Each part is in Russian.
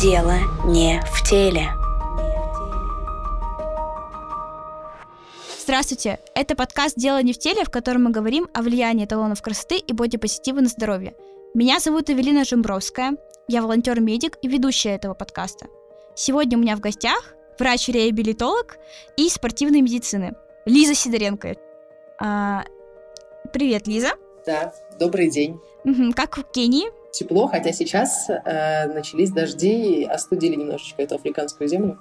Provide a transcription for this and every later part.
Дело не в теле. Здравствуйте! Это подкаст «Дело не в теле», в котором мы говорим о влиянии эталонов красоты и бодипозитива на здоровье. Меня зовут Эвелина Жембровская, я волонтер-медик и ведущая этого подкаста. Сегодня у меня в гостях врач-реабилитолог и спортивной медицины Лиза Сидоренко. А, привет, Лиза. Да, добрый день. Как в Кении? Тепло, хотя сейчас э, начались дожди и остудили немножечко эту африканскую землю.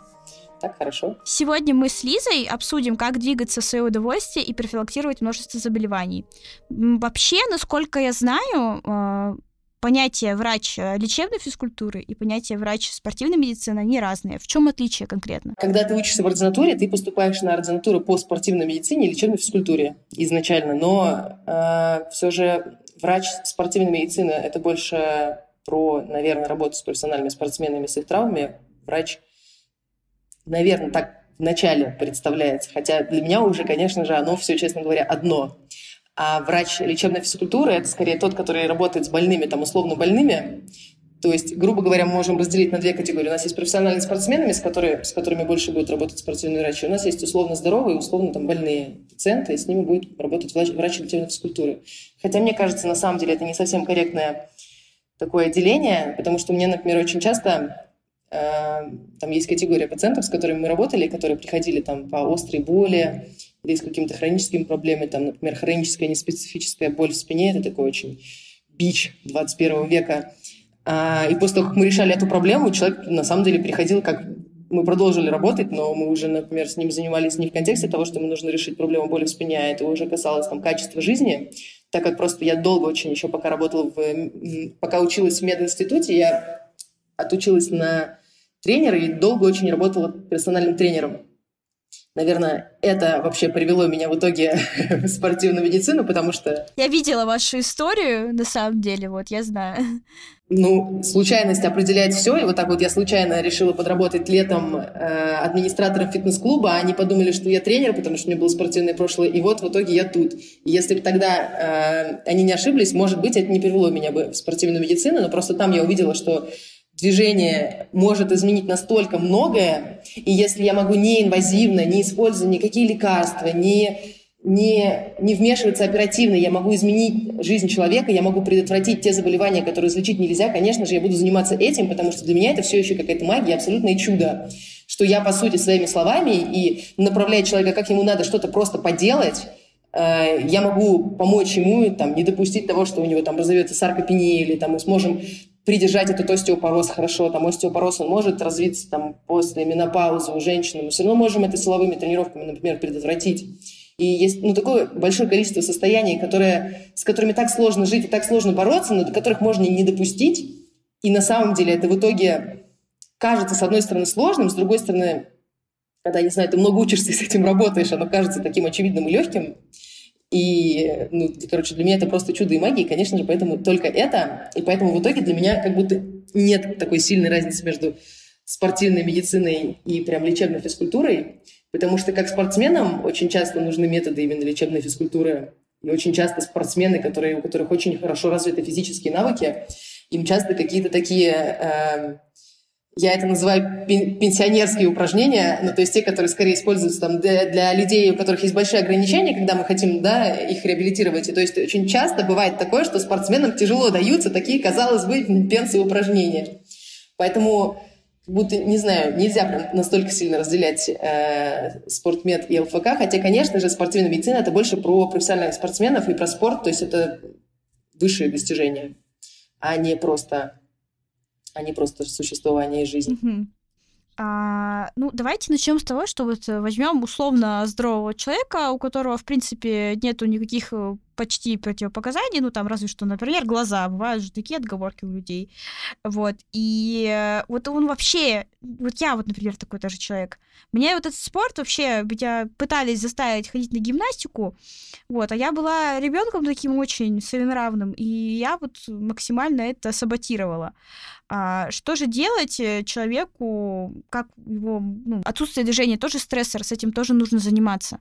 Так, хорошо. Сегодня мы с Лизой обсудим, как двигаться в свое удовольствие и профилактировать множество заболеваний. Вообще, насколько я знаю, э, понятие врач лечебной физкультуры и понятие врач спортивной медицины, они разные. В чем отличие конкретно? Когда ты учишься в ординатуре, ты поступаешь на ординатуру по спортивной медицине и лечебной физкультуре изначально, но э, все же врач спортивной медицины – это больше про, наверное, работу с профессиональными спортсменами с их травмами. Врач, наверное, так вначале представляется, хотя для меня уже, конечно же, оно все, честно говоря, одно – а врач лечебной физкультуры – это скорее тот, который работает с больными, там, условно больными. То есть, грубо говоря, мы можем разделить на две категории. У нас есть профессиональные спортсмены, с, которыми, с которыми больше будет работать спортивные врачи. У нас есть условно здоровые, условно там, больные пациенты, и с ними будет работать врач, врач лечебной физкультуры. Хотя мне кажется, на самом деле это не совсем корректное такое деление, потому что мне, например, очень часто э, там есть категория пациентов, с которыми мы работали, которые приходили там по острой боли, или с какими-то хроническими проблемами, там, например, хроническая неспецифическая боль в спине, это такой очень бич 21 века. А, и после того, как мы решали эту проблему, человек на самом деле приходил как мы продолжили работать, но мы уже, например, с ним занимались не в контексте того, что ему нужно решить проблему боли в спине, а это уже касалось там, качества жизни, так как просто я долго очень еще пока работала, в, пока училась в мединституте, я отучилась на тренера и долго очень работала персональным тренером. Наверное, это вообще привело меня в итоге в спортивную медицину, потому что... Я видела вашу историю, на самом деле, вот, я знаю. Ну, случайность определяет все, и вот так вот я случайно решила подработать летом э, администратором фитнес-клуба, а они подумали, что я тренер, потому что у меня было спортивное прошлое, и вот в итоге я тут. И если бы тогда э, они не ошиблись, может быть, это не привело меня бы в спортивную медицину, но просто там я увидела, что движение может изменить настолько многое, и если я могу не инвазивно, не используя никакие лекарства, не, не, не вмешиваться оперативно, я могу изменить жизнь человека, я могу предотвратить те заболевания, которые излечить нельзя, конечно же, я буду заниматься этим, потому что для меня это все еще какая-то магия, абсолютное чудо, что я, по сути, своими словами и направляя человека, как ему надо что-то просто поделать, э, я могу помочь ему там, не допустить того, что у него там разовьется саркопения, или там, мы сможем придержать этот остеопороз хорошо. Там остеопороз, он может развиться там, после менопаузы у женщины. Мы все равно можем это силовыми тренировками, например, предотвратить. И есть ну, такое большое количество состояний, которые, с которыми так сложно жить и так сложно бороться, но до которых можно не допустить. И на самом деле это в итоге кажется, с одной стороны, сложным, с другой стороны, когда, не знаю, ты много учишься и с этим работаешь, оно кажется таким очевидным и легким. И, ну, короче, для меня это просто чудо и магия, и, конечно же, поэтому только это. И поэтому в итоге для меня как будто нет такой сильной разницы между спортивной медициной и прям лечебной физкультурой, потому что как спортсменам очень часто нужны методы именно лечебной физкультуры, и очень часто спортсмены, которые, у которых очень хорошо развиты физические навыки, им часто какие-то такие э, я это называю пенсионерские упражнения, ну, то есть те, которые скорее используются там, для, для людей, у которых есть большие ограничения, когда мы хотим да, их реабилитировать. И, то есть очень часто бывает такое, что спортсменам тяжело даются такие, казалось бы, пенсии упражнения. Поэтому будто, не знаю, нельзя прям настолько сильно разделять э, спортмед и ЛФК, хотя, конечно же, спортивная медицина – это больше про профессиональных спортсменов и про спорт, то есть это высшие достижения, а не просто а не просто существование жизни. Угу. А, ну, давайте начнем с того, что вот возьмем условно здорового человека, у которого, в принципе, нету никаких э, почти противопоказаний, ну, там, разве что, например, глаза, бывают же такие отговорки у людей, вот, и э, вот он вообще, вот я вот, например, такой тоже человек, мне вот этот спорт вообще, меня пытались заставить ходить на гимнастику, вот, а я была ребенком таким очень своенравным, и я вот максимально это саботировала. А что же делать э, человеку, как его ну, отсутствие движения тоже стрессор, с этим тоже нужно заниматься?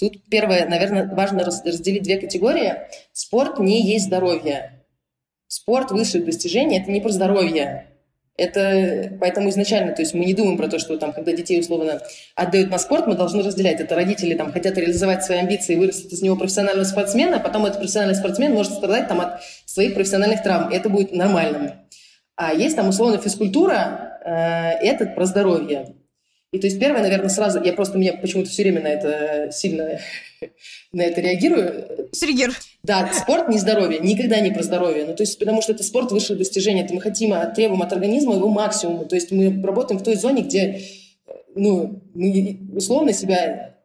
Тут первое, наверное, важно разделить две категории. Спорт не есть здоровье. Спорт высших достижений – это не про здоровье. Это поэтому изначально, то есть мы не думаем про то, что там, когда детей условно отдают на спорт, мы должны разделять. Это родители там хотят реализовать свои амбиции и вырастить из него профессионального спортсмена, а потом этот профессиональный спортсмен может страдать там от своих профессиональных травм. И это будет нормальным. А есть там условно физкультура, э, это про здоровье. И то есть первое, наверное, сразу, я просто, мне почему-то все время на это сильно на это реагирую. Триггер. Да, спорт не здоровье, никогда не про здоровье. Ну, то есть, потому что это спорт высшее достижение. Это мы хотим, а, требуем от организма его максимума. То есть мы работаем в той зоне, где ну, мы условно себя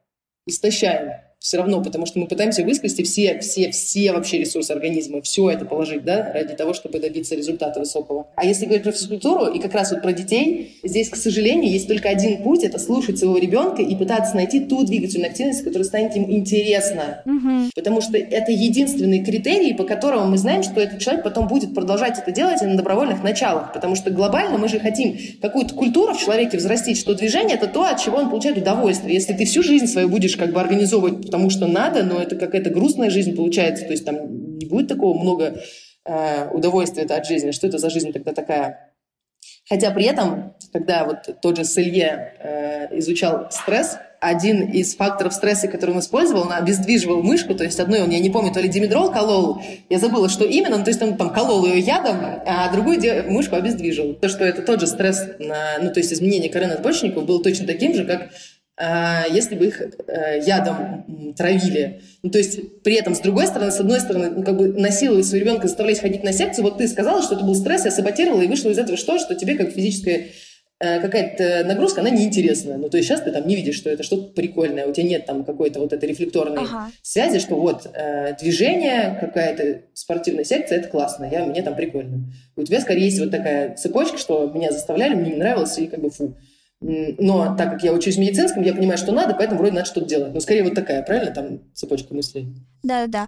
истощаем все равно, потому что мы пытаемся высказать все, все, все вообще ресурсы организма, все это положить, да, ради того, чтобы добиться результата высокого. А если говорить про физкультуру и как раз вот про детей, здесь, к сожалению, есть только один путь, это слушать своего ребенка и пытаться найти ту двигательную активность, которая станет им интересна. Угу. Потому что это единственный критерий, по которому мы знаем, что этот человек потом будет продолжать это делать на добровольных началах. Потому что глобально мы же хотим какую-то культуру в человеке взрастить, что движение — это то, от чего он получает удовольствие. Если ты всю жизнь свою будешь как бы организовывать потому что надо, но это какая-то грустная жизнь получается, то есть там не будет такого много э, удовольствия от жизни. Что это за жизнь тогда такая? Хотя при этом, когда вот тот же Селье э, изучал стресс, один из факторов стресса, который он использовал, он обездвиживал мышку, то есть одной он, я не помню, то ли димедрол колол, я забыла, что именно, ну, то есть он там колол ее ядом, а другую мышку обездвижил. То, что это тот же стресс, на, ну, то есть изменение коры надпочечников было точно таким же, как если бы их э, ядом травили. Ну, то есть при этом, с другой стороны, с одной стороны, ну, как бы насиловать своего ребенка, заставлять ходить на секцию, вот ты сказала, что это был стресс, я саботировала, и вышло из этого что? Что тебе как физическая э, какая-то нагрузка, она неинтересная. Ну, то есть сейчас ты там не видишь, что это что-то прикольное, у тебя нет там какой-то вот этой рефлекторной ага. связи, что вот э, движение, какая-то спортивная секция, это классно, я, мне там прикольно. У тебя скорее есть вот такая цепочка, что меня заставляли, мне не нравилось, и как бы фу. Но так как я учусь в медицинском, я понимаю, что надо, поэтому вроде надо что-то делать. Но скорее вот такая, правильно, там цепочка мыслей? Да-да-да.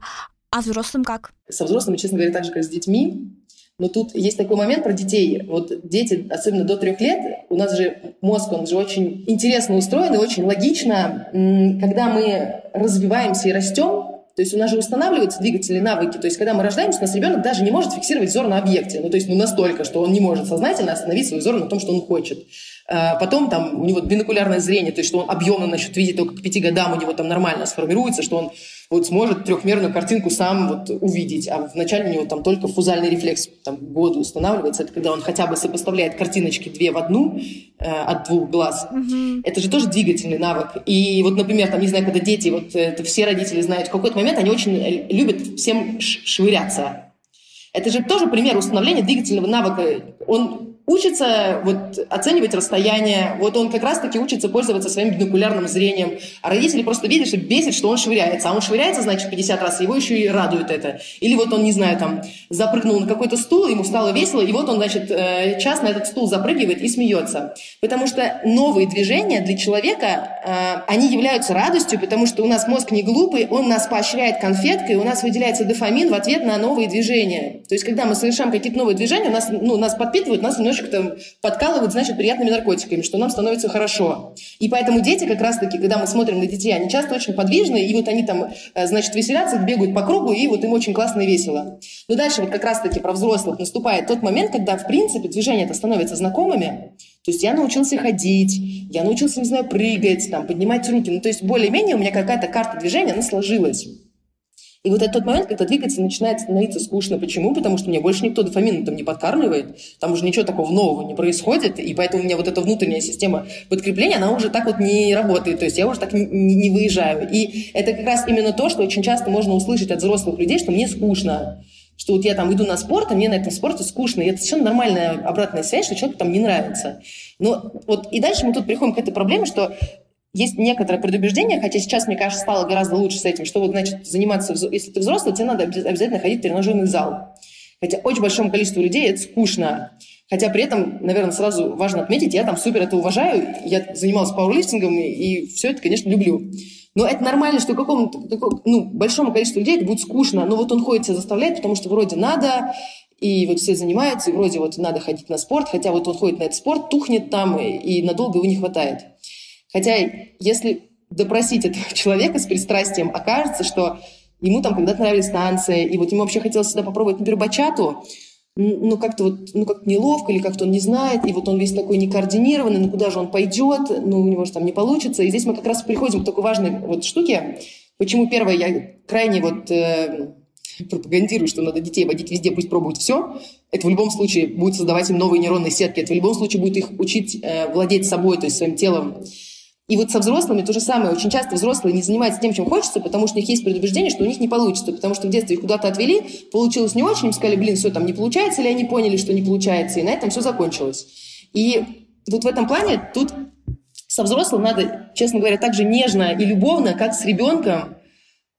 А взрослым как? Со взрослыми, честно говоря, так же, как с детьми. Но тут есть такой момент про детей. Вот дети, особенно до трех лет, у нас же мозг, он же очень интересно устроен и очень логично. Когда мы развиваемся и растем, то есть у нас же устанавливаются двигательные навыки. То есть когда мы рождаемся, у нас ребенок даже не может фиксировать взор на объекте. Ну, то есть ну, настолько, что он не может сознательно остановить свой взор на том, что он хочет. А потом там у него бинокулярное зрение, то есть что он объемно начнет видеть только к пяти годам, у него там нормально сформируется, что он вот сможет трехмерную картинку сам вот увидеть, а вначале у него там только фузальный рефлекс там году устанавливается, это когда он хотя бы сопоставляет картиночки две в одну э, от двух глаз. Угу. Это же тоже двигательный навык. И вот, например, там, не знаю, когда дети, вот это все родители знают, в какой-то момент они очень э, любят всем швыряться. Это же тоже пример установления двигательного навыка. Он учится вот, оценивать расстояние, вот он как раз-таки учится пользоваться своим бинокулярным зрением, а родители просто видят, что бесит, что он швыряется, а он швыряется, значит, 50 раз, его еще и радует это. Или вот он, не знаю, там, запрыгнул на какой-то стул, ему стало весело, и вот он, значит, э, час на этот стул запрыгивает и смеется. Потому что новые движения для человека, э, они являются радостью, потому что у нас мозг не глупый, он нас поощряет конфеткой, у нас выделяется дофамин в ответ на новые движения. То есть, когда мы совершаем какие-то новые движения, у нас, ну, нас подпитывают, нас немножко немножко там подкалывают, значит, приятными наркотиками, что нам становится хорошо. И поэтому дети как раз-таки, когда мы смотрим на детей, они часто очень подвижны, и вот они там, э, значит, веселятся, бегают по кругу, и вот им очень классно и весело. Но дальше вот как раз-таки про взрослых наступает тот момент, когда, в принципе, движения это становятся знакомыми, то есть я научился ходить, я научился, не знаю, прыгать, там, поднимать руки. Ну, то есть более-менее у меня какая-то карта движения, она сложилась. И вот это тот момент, когда двигаться начинает становиться скучно. Почему? Потому что мне больше никто дофамином там не подкармливает, там уже ничего такого нового не происходит, и поэтому у меня вот эта внутренняя система подкрепления, она уже так вот не работает, то есть я уже так не, не выезжаю. И это как раз именно то, что очень часто можно услышать от взрослых людей, что мне скучно что вот я там иду на спорт, а мне на этом спорте скучно. И это совершенно нормальная обратная связь, что человеку там не нравится. Но вот и дальше мы тут приходим к этой проблеме, что есть некоторое предубеждение, хотя сейчас, мне кажется, стало гораздо лучше с этим, что вот, значит, заниматься, если ты взрослый, тебе надо обязательно ходить в тренажерный зал. Хотя очень большому количеству людей это скучно. Хотя при этом, наверное, сразу важно отметить, я там супер это уважаю, я занималась пауэрлифтингом, и, и все это, конечно, люблю. Но это нормально, что какому-то ну, большому количеству людей это будет скучно, но вот он ходит, себя заставляет, потому что вроде надо, и вот все занимаются, и вроде вот надо ходить на спорт, хотя вот он ходит на этот спорт, тухнет там, и, и надолго его не хватает. Хотя, если допросить этого человека с пристрастием, окажется, что ему там когда-то нравились танцы, и вот ему вообще хотелось всегда попробовать, например, бачату, ну, как-то вот, ну, как неловко, или как-то он не знает, и вот он весь такой некоординированный, ну, куда же он пойдет, ну, у него же там не получится. И здесь мы как раз приходим к такой важной вот штуке. Почему, первое, я крайне вот э, пропагандирую, что надо детей водить везде, пусть пробуют все. Это в любом случае будет создавать им новые нейронные сетки, это в любом случае будет их учить э, владеть собой, то есть своим телом, и вот со взрослыми то же самое. Очень часто взрослые не занимаются тем, чем хочется, потому что у них есть предубеждение, что у них не получится. Потому что в детстве их куда-то отвели, получилось не очень, им сказали, блин, все там не получается, или они поняли, что не получается, и на этом все закончилось. И вот в этом плане тут со взрослым надо, честно говоря, так же нежно и любовно, как с ребенком,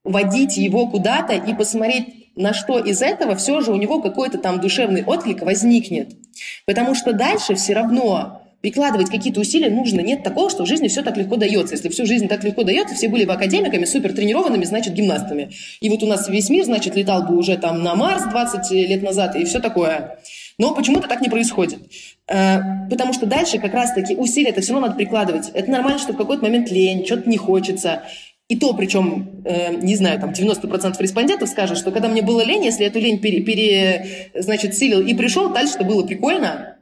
водить его куда-то и посмотреть, на что из этого все же у него какой-то там душевный отклик возникнет. Потому что дальше все равно прикладывать какие-то усилия нужно. Нет такого, что в жизни все так легко дается. Если всю жизнь так легко дается, все были бы академиками, супер тренированными, значит, гимнастами. И вот у нас весь мир, значит, летал бы уже там на Марс 20 лет назад и все такое. Но почему-то так не происходит. Э, потому что дальше как раз-таки усилия это все равно надо прикладывать. Это нормально, что в какой-то момент лень, что-то не хочется. И то, причем, э, не знаю, там 90% респондентов скажут, что когда мне было лень, если эту лень пере, пере значит, силил и пришел, дальше это было прикольно,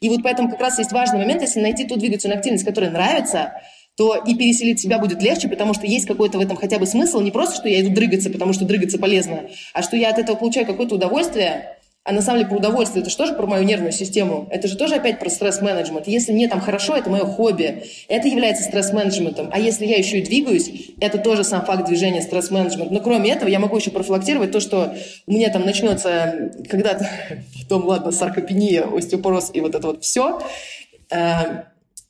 и вот поэтому как раз есть важный момент, если найти ту двигательную активность, которая нравится, то и переселить себя будет легче, потому что есть какой-то в этом хотя бы смысл. Не просто, что я иду дрыгаться, потому что дрыгаться полезно, а что я от этого получаю какое-то удовольствие, а на самом деле про удовольствие, это же тоже про мою нервную систему. Это же тоже опять про стресс-менеджмент. Если мне там хорошо, это мое хобби. Это является стресс-менеджментом. А если я еще и двигаюсь, это тоже сам факт движения стресс-менеджмент. Но кроме этого, я могу еще профилактировать то, что у меня там начнется когда-то, потом, ладно, саркопения, остеопороз и вот это вот все. Э,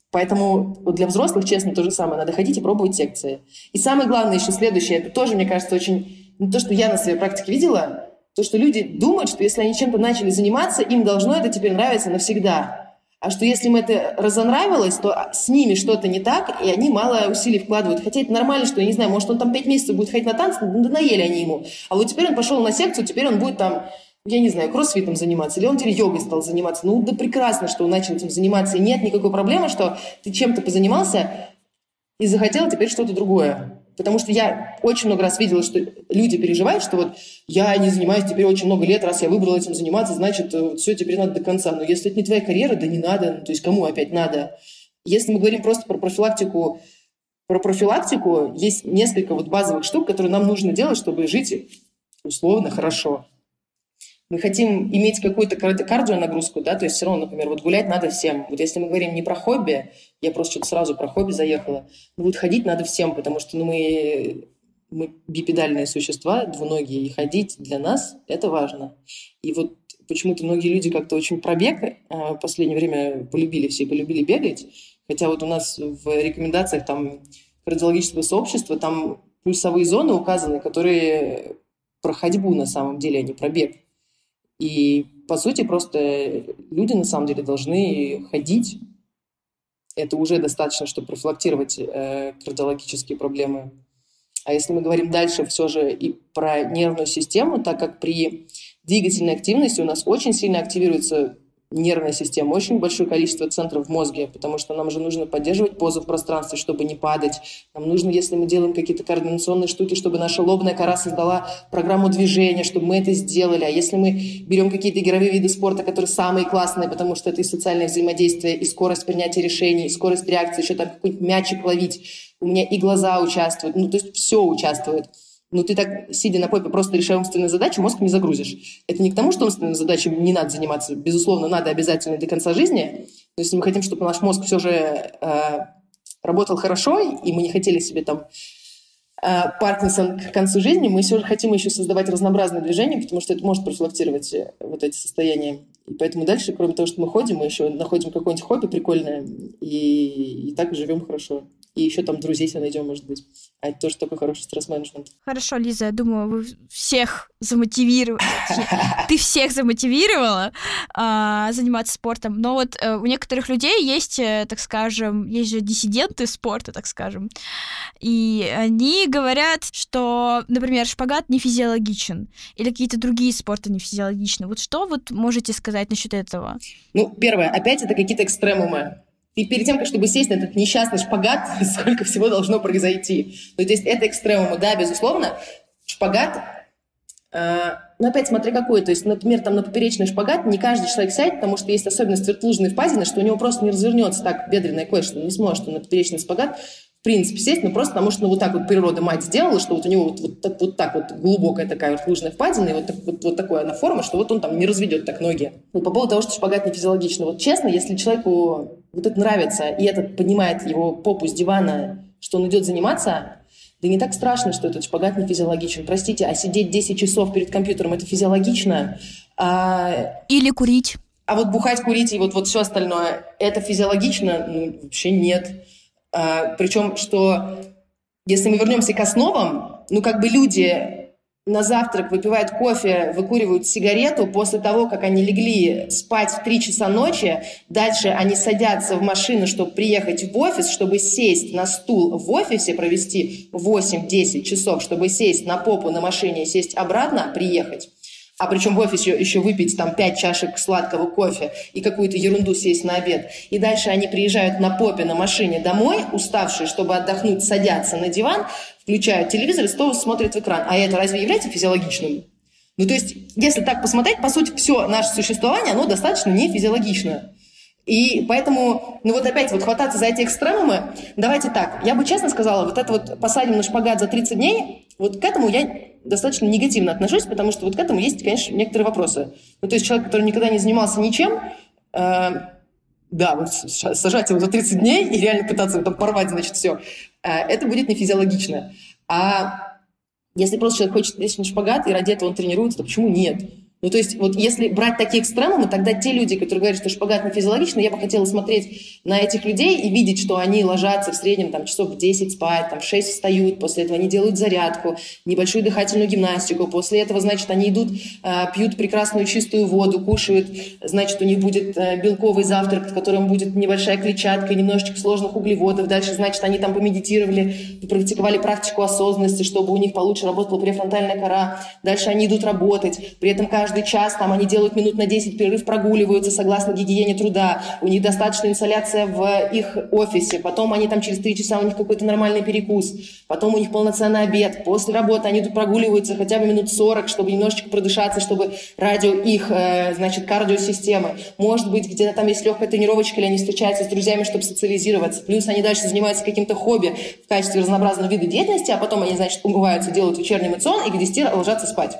поэтому для взрослых, честно, то же самое. Надо ходить и пробовать секции. И самое главное еще следующее, это тоже, мне кажется, очень... Ну, то, что я на своей практике видела, то, что люди думают, что если они чем-то начали заниматься, им должно это теперь нравиться навсегда. А что если им это разонравилось, то с ними что-то не так, и они мало усилий вкладывают. Хотя это нормально, что, я не знаю, может, он там пять месяцев будет ходить на танцы, ну, да наели они ему. А вот теперь он пошел на секцию, теперь он будет там, я не знаю, кроссфитом заниматься, или он теперь йогой стал заниматься. Ну, да прекрасно, что он начал этим заниматься, и нет никакой проблемы, что ты чем-то позанимался и захотел теперь что-то другое. Потому что я очень много раз видела, что люди переживают, что вот я не занимаюсь теперь очень много лет, раз я выбрала этим заниматься, значит, э, все, теперь надо до конца. Но если это не твоя карьера, да не надо. Ну, то есть кому опять надо? Если мы говорим просто про профилактику, про профилактику есть несколько вот базовых штук, которые нам нужно делать, чтобы жить условно хорошо мы хотим иметь какую-то кардионагрузку, да, то есть все равно, например, вот гулять надо всем. Вот если мы говорим не про хобби, я просто что-то сразу про хобби заехала, ну вот ходить надо всем, потому что ну, мы, мы бипедальные существа, двуногие, и ходить для нас это важно. И вот почему-то многие люди как-то очень пробег а в последнее время полюбили все, полюбили бегать, хотя вот у нас в рекомендациях там кардиологического сообщества там пульсовые зоны указаны, которые про ходьбу на самом деле, а не про бег. И, по сути, просто люди, на самом деле, должны ходить. Это уже достаточно, чтобы профилактировать э, кардиологические проблемы. А если мы говорим дальше все же и про нервную систему, так как при двигательной активности у нас очень сильно активируется нервная система, очень большое количество центров в мозге, потому что нам же нужно поддерживать позу в пространстве, чтобы не падать. Нам нужно, если мы делаем какие-то координационные штуки, чтобы наша лобная кора создала программу движения, чтобы мы это сделали. А если мы берем какие-то игровые виды спорта, которые самые классные, потому что это и социальное взаимодействие, и скорость принятия решений, и скорость реакции, еще там какой-нибудь мячик ловить, у меня и глаза участвуют, ну, то есть все участвует но ты так, сидя на попе, просто решая умственные задачи, мозг не загрузишь. Это не к тому, что умственными задачами не надо заниматься. Безусловно, надо обязательно до конца жизни. Но если мы хотим, чтобы наш мозг все же э, работал хорошо, и мы не хотели себе там э, Паркинсон к концу жизни, мы все же хотим еще создавать разнообразные движения, потому что это может профилактировать э, вот эти состояния. И поэтому дальше, кроме того, что мы ходим, мы еще находим какое-нибудь хобби прикольное, и, и так живем хорошо. И еще там друзей себе найдем, может быть. А это тоже такой хороший стресс-менеджмент. Хорошо, Лиза, я думаю, вы всех замотивировали. Ты всех замотивировала а, заниматься спортом. Но вот э, у некоторых людей есть, э, так скажем, есть же диссиденты спорта, так скажем. И они говорят, что, например, шпагат не физиологичен. Или какие-то другие спорты не физиологичны. Вот что вот можете сказать насчет этого? Ну, первое, опять это какие-то экстремумы. И перед тем, как чтобы сесть на этот несчастный шпагат, сколько всего должно произойти. Ну, то есть это экстремумы, да, безусловно. Шпагат Э, но опять смотри какой. То есть, например, там на поперечный шпагат не каждый человек сядет, потому что есть особенность вертлужной впадины, что у него просто не развернется так бедренная кость, что он не сможет на поперечный шпагат в принципе сесть, но просто потому что ну, вот так вот природа мать сделала, что вот у него вот, вот, так, вот так вот глубокая такая вертлужная впадина, и вот, так, вот, вот такая она форма, что вот он там не разведет так ноги. Ну, по поводу того, что шпагат не физиологично. Вот честно, если человеку вот это нравится, и это поднимает его попу с дивана, что он идет заниматься, да не так страшно, что этот шпагат не физиологичен. Простите, а сидеть 10 часов перед компьютером это физиологично? А... Или курить. А вот бухать, курить и вот, вот все остальное, это физиологично? Ну, вообще нет. А, причем, что если мы вернемся к основам, ну, как бы люди на завтрак выпивают кофе, выкуривают сигарету, после того, как они легли спать в 3 часа ночи, дальше они садятся в машину, чтобы приехать в офис, чтобы сесть на стул в офисе, провести 8-10 часов, чтобы сесть на попу на машине сесть обратно, приехать а причем в офисе еще выпить там пять чашек сладкого кофе и какую-то ерунду съесть на обед. И дальше они приезжают на попе на машине домой, уставшие, чтобы отдохнуть, садятся на диван, включают телевизор и снова смотрят в экран. А это разве является физиологичным? Ну, то есть, если так посмотреть, по сути, все наше существование, оно достаточно не физиологично. И поэтому, ну вот опять вот хвататься за эти экстремумы, давайте так, я бы честно сказала, вот это вот посадим на шпагат за 30 дней, вот к этому я достаточно негативно отношусь, потому что вот к этому есть, конечно, некоторые вопросы. Ну то есть человек, который никогда не занимался ничем, э, да, вот сажать его за 30 дней и реально пытаться его там порвать, значит, все, э, это будет не физиологично. А если просто человек хочет лезть на шпагат, и ради этого он тренируется, то почему нет? Ну, то есть, вот если брать такие экстремумы, тогда те люди, которые говорят, что шпагат не физиологичный, я бы хотела смотреть на этих людей и видеть, что они ложатся в среднем там, часов в 10 спать, там, в 6 встают, после этого они делают зарядку, небольшую дыхательную гимнастику, после этого, значит, они идут, э, пьют прекрасную чистую воду, кушают, значит, у них будет э, белковый завтрак, в котором будет небольшая клетчатка, немножечко сложных углеводов, дальше, значит, они там помедитировали, практиковали практику осознанности, чтобы у них получше работала префронтальная кора, дальше они идут работать, при этом каждый каждый час, там они делают минут на 10 перерыв, прогуливаются согласно гигиене труда, у них достаточно инсоляция в их офисе, потом они там через 3 часа у них какой-то нормальный перекус, потом у них полноценный обед, после работы они тут прогуливаются хотя бы минут 40, чтобы немножечко продышаться, чтобы радио их, э, значит, кардиосистемы. Может быть, где-то там есть легкая тренировочка, или они встречаются с друзьями, чтобы социализироваться. Плюс они дальше занимаются каким-то хобби в качестве разнообразного вида деятельности, а потом они, значит, умываются, делают вечерний эмоцион и к 10 ложатся спать.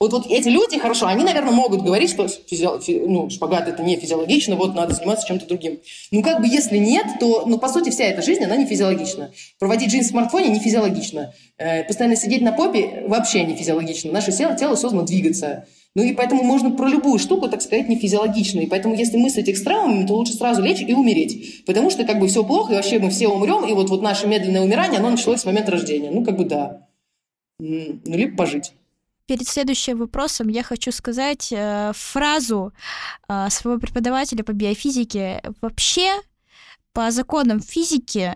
Вот, вот эти люди, хорошо, они, наверное, могут говорить, что физи... фи... ну, шпагат это не физиологично, вот надо заниматься чем-то другим. Ну, как бы, если нет, то, ну, по сути, вся эта жизнь, она не физиологична. Проводить жизнь в смартфоне не физиологично. Э, постоянно сидеть на попе вообще не физиологично. Наше тело, тело создано двигаться. Ну и поэтому можно про любую штуку, так сказать, не физиологично. И поэтому, если мыслить экстремумами, то лучше сразу лечь и умереть. Потому что как бы все плохо, и вообще мы все умрем, и вот, вот наше медленное умирание, оно началось с момента рождения. Ну, как бы да. Ну, либо пожить перед следующим вопросом я хочу сказать э, фразу э, своего преподавателя по биофизике. Вообще, по законам физики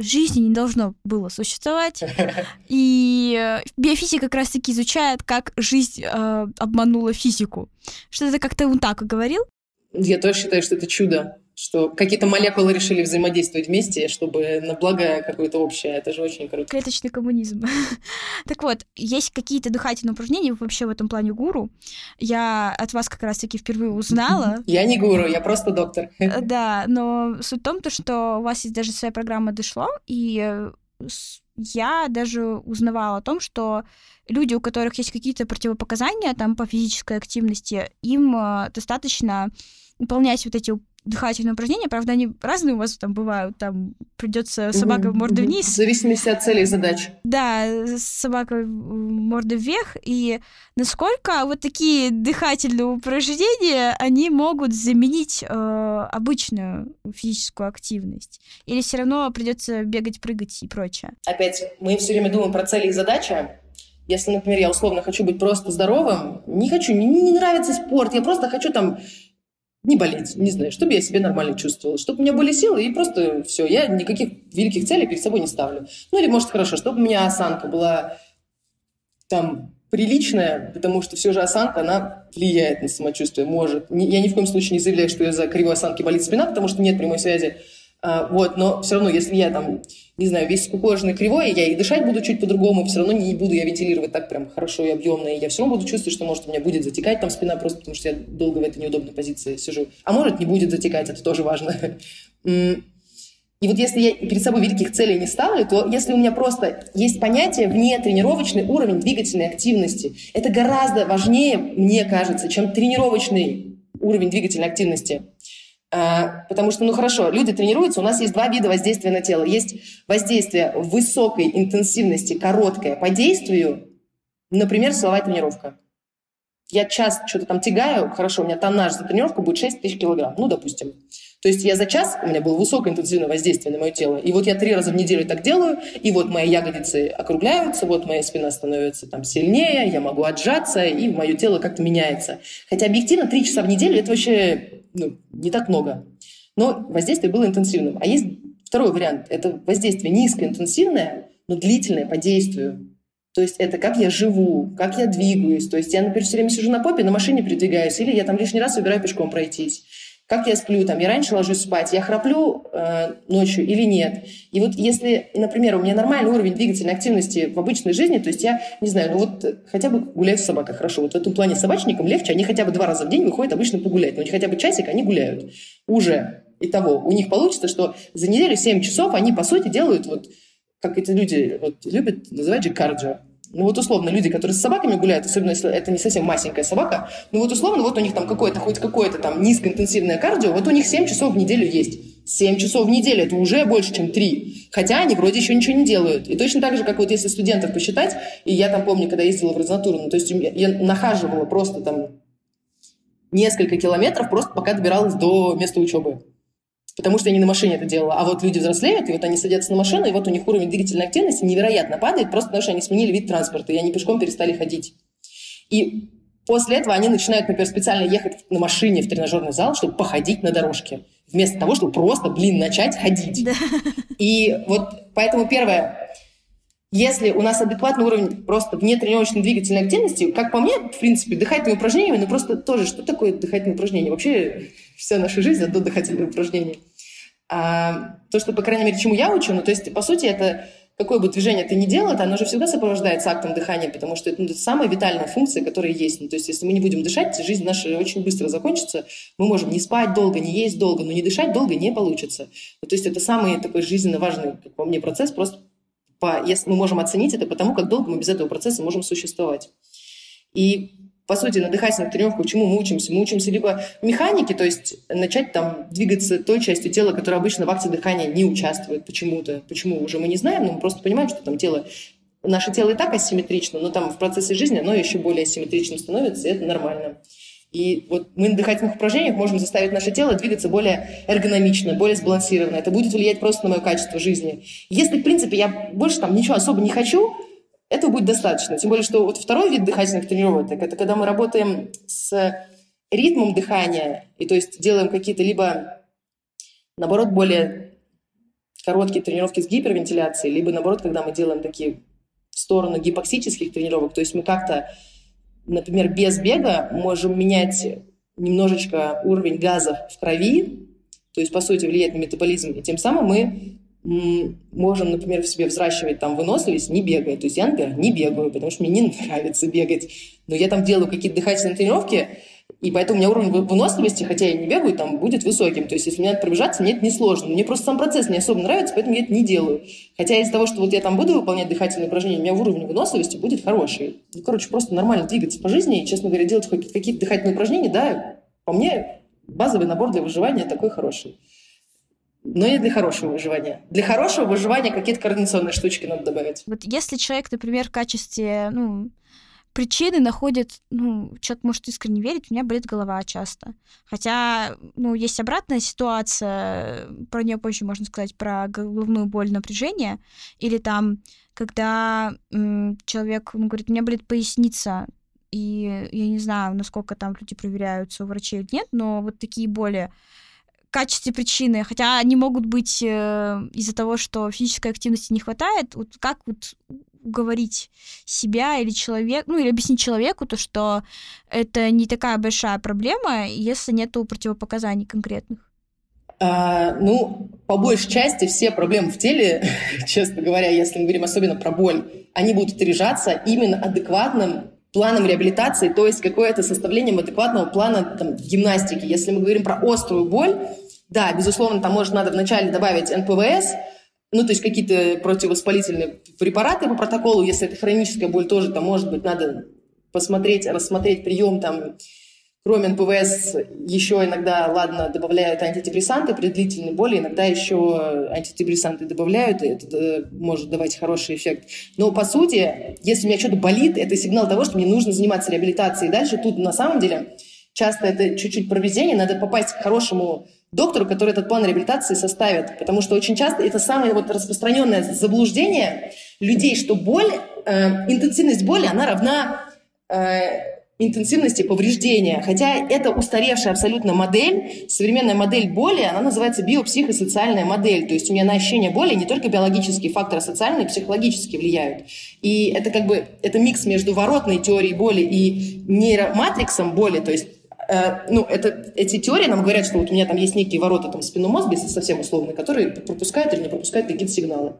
жизни не должно было существовать. И э, биофизика как раз-таки изучает, как жизнь э, обманула физику. Что это как-то он так и говорил? Я тоже считаю, что это чудо что какие-то молекулы решили взаимодействовать вместе, чтобы на благо какое-то общее. Это же очень круто. Клеточный коммунизм. так вот, есть какие-то дыхательные упражнения вообще в этом плане гуру. Я от вас как раз-таки впервые узнала. я не гуру, я просто доктор. Э, да, но суть в том, то, что у вас есть даже своя программа «Дошло», и э, я даже узнавала о том, что люди, у которых есть какие-то противопоказания там по физической активности, им э, достаточно выполнять вот эти дыхательные упражнения. Правда, они разные у вас там бывают. Там придется собака угу, мордой вниз. В зависимости от цели и задач. Да, собака мордой вверх. И насколько вот такие дыхательные упражнения, они могут заменить э, обычную физическую активность? Или все равно придется бегать, прыгать и прочее? Опять, мы все время думаем про цели и задачи. Если, например, я условно хочу быть просто здоровым, не хочу, мне не нравится спорт, я просто хочу там не болеть, не знаю, чтобы я себя нормально чувствовала, чтобы у меня были силы, и просто все, я никаких великих целей перед собой не ставлю. Ну или, может, хорошо, чтобы у меня осанка была там приличная, потому что все же осанка, она влияет на самочувствие, может. Я ни в коем случае не заявляю, что я за кривой осанки болит спина, потому что нет прямой связи. А, вот, но все равно, если я там, не знаю, весь скукоженный кривой, я и дышать буду чуть по-другому, все равно не буду я вентилировать так прям хорошо и объемно, и я все равно буду чувствовать, что, может, у меня будет затекать там спина просто потому, что я долго в этой неудобной позиции сижу. А может, не будет затекать, это тоже важно. И вот если я перед собой великих целей не ставлю, то если у меня просто есть понятие вне тренировочный уровень двигательной активности, это гораздо важнее, мне кажется, чем тренировочный уровень двигательной активности. А, потому что, ну хорошо, люди тренируются, у нас есть два вида воздействия на тело. Есть воздействие высокой интенсивности, короткое по действию, например, силовая тренировка. Я час что-то там тягаю, хорошо, у меня тоннаж за тренировку будет 6 тысяч килограмм, ну, допустим. То есть я за час, у меня было высокоинтенсивное воздействие на мое тело, и вот я три раза в неделю так делаю, и вот мои ягодицы округляются, вот моя спина становится там сильнее, я могу отжаться, и мое тело как-то меняется. Хотя объективно три часа в неделю это вообще ну, не так много. Но воздействие было интенсивным. А есть второй вариант. Это воздействие низкоинтенсивное, но длительное по действию. То есть это как я живу, как я двигаюсь. То есть я, например, все время сижу на попе, на машине передвигаюсь, или я там лишний раз выбираю пешком пройтись как я сплю, там, я раньше ложусь спать, я храплю э, ночью или нет. И вот если, например, у меня нормальный уровень двигательной активности в обычной жизни, то есть я, не знаю, ну вот хотя бы гуляю с собакой хорошо. Вот в этом плане собачникам легче, они хотя бы два раза в день выходят обычно погулять, но ну, хотя бы часик они гуляют. Уже. Итого, у них получится, что за неделю 7 часов они, по сути, делают вот, как эти люди вот, любят называть же кардио. Ну вот условно люди, которые с собаками гуляют, особенно если это не совсем масенькая собака, ну вот условно вот у них там какое-то, хоть какое-то там низкоинтенсивное кардио, вот у них 7 часов в неделю есть. 7 часов в неделю, это уже больше, чем 3. Хотя они вроде еще ничего не делают. И точно так же, как вот если студентов посчитать, и я там помню, когда ездила в резонатуру, ну, то есть я нахаживала просто там несколько километров, просто пока добиралась до места учебы потому что я не на машине это делала. А вот люди взрослеют, и вот они садятся на машину, и вот у них уровень двигательной активности невероятно падает, просто потому что они сменили вид транспорта, и они пешком перестали ходить. И после этого они начинают, например, специально ехать на машине в тренажерный зал, чтобы походить на дорожке, вместо того, чтобы просто, блин, начать ходить. Да. И вот поэтому первое, если у нас адекватный уровень просто вне тренировочной двигательной активности, как по мне, в принципе, дыхательные упражнения, ну просто тоже, что такое дыхательные упражнения? Вообще вся наша жизнь — это дыхательные упражнения. А, то, что, по крайней мере, чему я учу, ну то есть, по сути, это какое бы движение ты ни делал, оно же всегда сопровождается актом дыхания, потому что это, ну, это самая витальная функция, которая есть. Ну, то есть, если мы не будем дышать, жизнь наша очень быстро закончится. Мы можем не спать долго, не есть долго, но не дышать долго не получится. Ну, то есть, это самый такой жизненно важный, как по мне, процесс, просто по, если мы можем оценить это потому, как долго мы без этого процесса можем существовать. И по сути, на дыхательных тренировках чему мы учимся? Мы учимся либо механике, то есть начать там двигаться той частью тела, которая обычно в акте дыхания не участвует почему-то. Почему уже мы не знаем, но мы просто понимаем, что там тело Наше тело и так асимметрично, но там в процессе жизни оно еще более асимметричным становится, и это нормально. И вот мы на дыхательных упражнениях можем заставить наше тело двигаться более эргономично, более сбалансированно. Это будет влиять просто на мое качество жизни. Если, в принципе, я больше там ничего особо не хочу, этого будет достаточно. Тем более, что вот второй вид дыхательных тренировок, это когда мы работаем с ритмом дыхания, и то есть делаем какие-то либо, наоборот, более короткие тренировки с гипервентиляцией, либо, наоборот, когда мы делаем такие в сторону гипоксических тренировок, то есть мы как-то например, без бега можем менять немножечко уровень газов в крови, то есть, по сути, влиять на метаболизм, и тем самым мы можем, например, в себе взращивать там выносливость, не бегая. То есть я, например, не бегаю, потому что мне не нравится бегать. Но я там делаю какие-то дыхательные тренировки, и поэтому у меня уровень выносливости, хотя я не бегаю, там будет высоким. То есть если мне надо пробежаться, мне это не сложно. Мне просто сам процесс не особо нравится, поэтому я это не делаю. Хотя из-за того, что вот я там буду выполнять дыхательные упражнения, у меня уровень выносливости будет хороший. Ну, короче, просто нормально двигаться по жизни и, честно говоря, делать какие-то дыхательные упражнения, да, по мне базовый набор для выживания такой хороший. Но не для хорошего выживания. Для хорошего выживания какие-то координационные штучки надо добавить. Вот если человек, например, в качестве, ну, причины находит, ну, человек может искренне верить, у меня болит голова часто. Хотя, ну, есть обратная ситуация, про нее позже можно сказать, про головную боль, напряжение, или там, когда м, человек ну, говорит, у меня болит поясница, и я не знаю, насколько там люди проверяются у врачей или нет, но вот такие боли качестве причины, хотя они могут быть э, из-за того, что физической активности не хватает, вот как вот уговорить себя или человек, ну или объяснить человеку то, что это не такая большая проблема, если нету противопоказаний конкретных? А, ну, по большей части все проблемы в теле, честно говоря, если мы говорим особенно про боль, они будут решаться именно адекватным планом реабилитации, то есть какое-то составлением адекватного плана там, гимнастики. Если мы говорим про острую боль, да, безусловно, там, может, надо вначале добавить НПВС, ну, то есть какие-то противовоспалительные препараты по протоколу, если это хроническая боль, тоже там, может быть, надо посмотреть, рассмотреть прием там Кроме НПВС еще иногда, ладно, добавляют антидепрессанты при длительной боли, иногда еще антидепрессанты добавляют, и это э, может давать хороший эффект. Но по сути, если у меня что-то болит, это сигнал того, что мне нужно заниматься реабилитацией. дальше тут на самом деле часто это чуть-чуть проведение, надо попасть к хорошему доктору, который этот план реабилитации составит. Потому что очень часто это самое вот распространенное заблуждение людей, что боль, э, интенсивность боли, она равна э, интенсивности повреждения. Хотя это устаревшая абсолютно модель, современная модель боли, она называется биопсихосоциальная модель. То есть у меня на ощущение боли не только биологические факторы, социальные, психологические влияют. И это как бы это микс между воротной теорией боли и нейроматриксом боли. То есть ну, это, эти теории нам говорят, что вот у меня там есть некие ворота там, спинного мозга, если совсем условные, которые пропускают или не пропускают какие-то сигналы.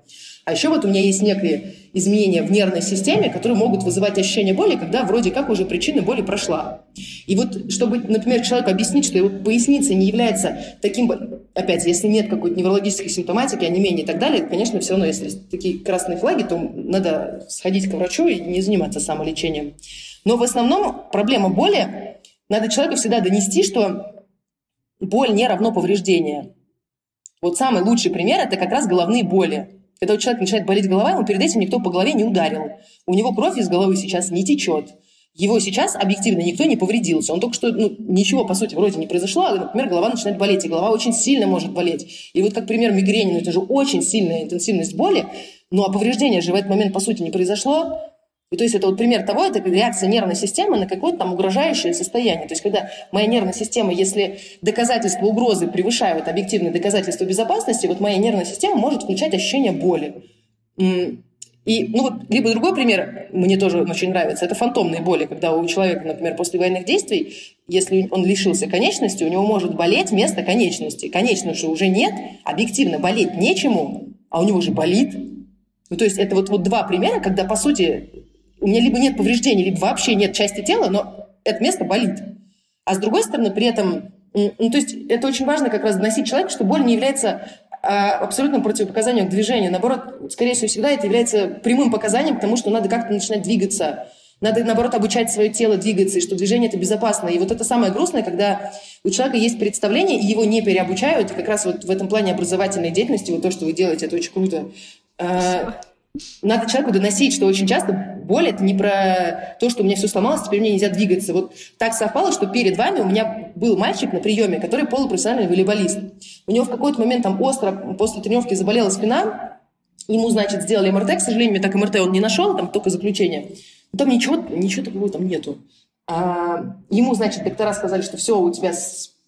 А еще вот у меня есть некие изменения в нервной системе, которые могут вызывать ощущение боли, когда вроде как уже причина боли прошла. И вот чтобы, например, человеку объяснить, что его поясница не является таким, опять, если нет какой-то неврологической симптоматики, онемения и так далее, конечно, все равно, если такие красные флаги, то надо сходить к врачу и не заниматься самолечением. Но в основном проблема боли, надо человеку всегда донести, что боль не равно повреждение. Вот самый лучший пример – это как раз головные боли. Когда у человека начинает болеть голова, ему перед этим никто по голове не ударил. У него кровь из головы сейчас не течет. Его сейчас объективно никто не повредился. Он только что, ну, ничего, по сути, вроде не произошло, а, например, голова начинает болеть, и голова очень сильно может болеть. И вот как пример мигрени, ну, это же очень сильная интенсивность боли, ну, а повреждение же в этот момент, по сути, не произошло. И то есть это вот пример того, это реакция нервной системы на какое-то там угрожающее состояние. То есть когда моя нервная система, если доказательства угрозы превышают объективные доказательства безопасности, вот моя нервная система может включать ощущение боли. И, ну вот, либо другой пример, мне тоже очень нравится, это фантомные боли, когда у человека, например, после военных действий, если он лишился конечности, у него может болеть место конечности. Конечности уже нет, объективно болеть нечему, а у него же болит. Ну, то есть это вот, вот два примера, когда, по сути, у меня либо нет повреждений, либо вообще нет части тела, но это место болит. А с другой стороны, при этом, ну, то есть это очень важно как раз доносить человеку, что боль не является а, абсолютным противопоказанием к движению. Наоборот, скорее всего, всегда это является прямым показанием к тому, что надо как-то начинать двигаться. Надо, наоборот, обучать свое тело двигаться, и что движение – это безопасно. И вот это самое грустное, когда у человека есть представление, и его не переобучают. И как раз вот в этом плане образовательной деятельности, вот то, что вы делаете, это очень круто. А, надо человеку доносить, что очень часто боль это не про то, что у меня все сломалось, теперь мне нельзя двигаться. Вот так совпало, что перед вами у меня был мальчик на приеме, который полупрофессиональный волейболист. У него в какой-то момент там остро после тренировки заболела спина, ему, значит, сделали МРТ, к сожалению, так МРТ он не нашел, там только заключение. Но там ничего, ничего такого там нету. А, ему, значит, доктора сказали, что все, у тебя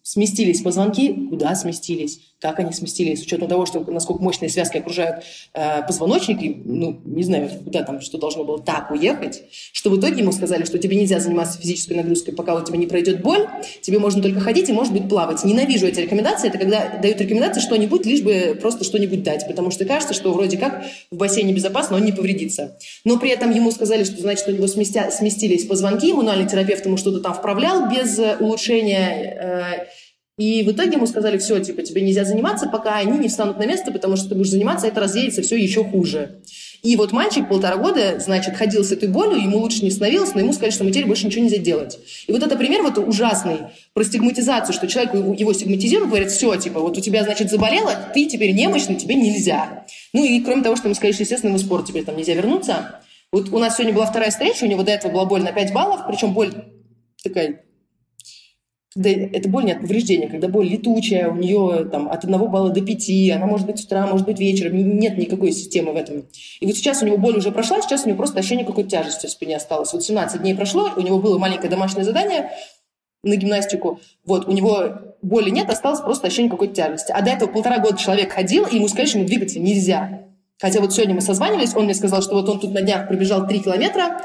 сместились позвонки, куда сместились, как они сместились, с учетом того, что насколько мощные связки окружают э, позвоночник, и, ну, не знаю, куда там, что должно было так уехать, что в итоге ему сказали, что тебе нельзя заниматься физической нагрузкой, пока у тебя не пройдет боль, тебе можно только ходить и, может быть, плавать. Ненавижу эти рекомендации, это когда дают рекомендации что-нибудь, лишь бы просто что-нибудь дать, потому что кажется, что вроде как в бассейне безопасно, он не повредится. Но при этом ему сказали, что, значит, у него сместя, сместились позвонки, мануальный терапевт ему что-то там вправлял без э, улучшения э, и в итоге ему сказали, все, типа, тебе нельзя заниматься, пока они не встанут на место, потому что ты будешь заниматься, это разъедется все еще хуже. И вот мальчик полтора года, значит, ходил с этой болью, ему лучше не становилось, но ему сказали, что ему теперь больше ничего нельзя делать. И вот это пример вот ужасный про стигматизацию, что человек его, его стигматизирует, говорит, все, типа, вот у тебя, значит, заболело, ты теперь немощный, тебе нельзя. Ну и кроме того, что ему сказали, что, естественно, в спорт теперь там нельзя вернуться. Вот у нас сегодня была вторая встреча, у него до этого была боль на 5 баллов, причем боль такая когда это боль не от повреждения, когда боль летучая, у нее там, от 1 балла до 5, она может быть с утра, может быть вечером, нет никакой системы в этом. И вот сейчас у него боль уже прошла, сейчас у него просто ощущение какой-то тяжести в спине осталось. Вот 17 дней прошло, у него было маленькое домашнее задание на гимнастику, вот, у него боли нет, осталось просто ощущение какой-то тяжести. А до этого полтора года человек ходил, и ему сказали, что ему двигаться нельзя. Хотя вот сегодня мы созванивались, он мне сказал, что вот он тут на днях пробежал 3 километра,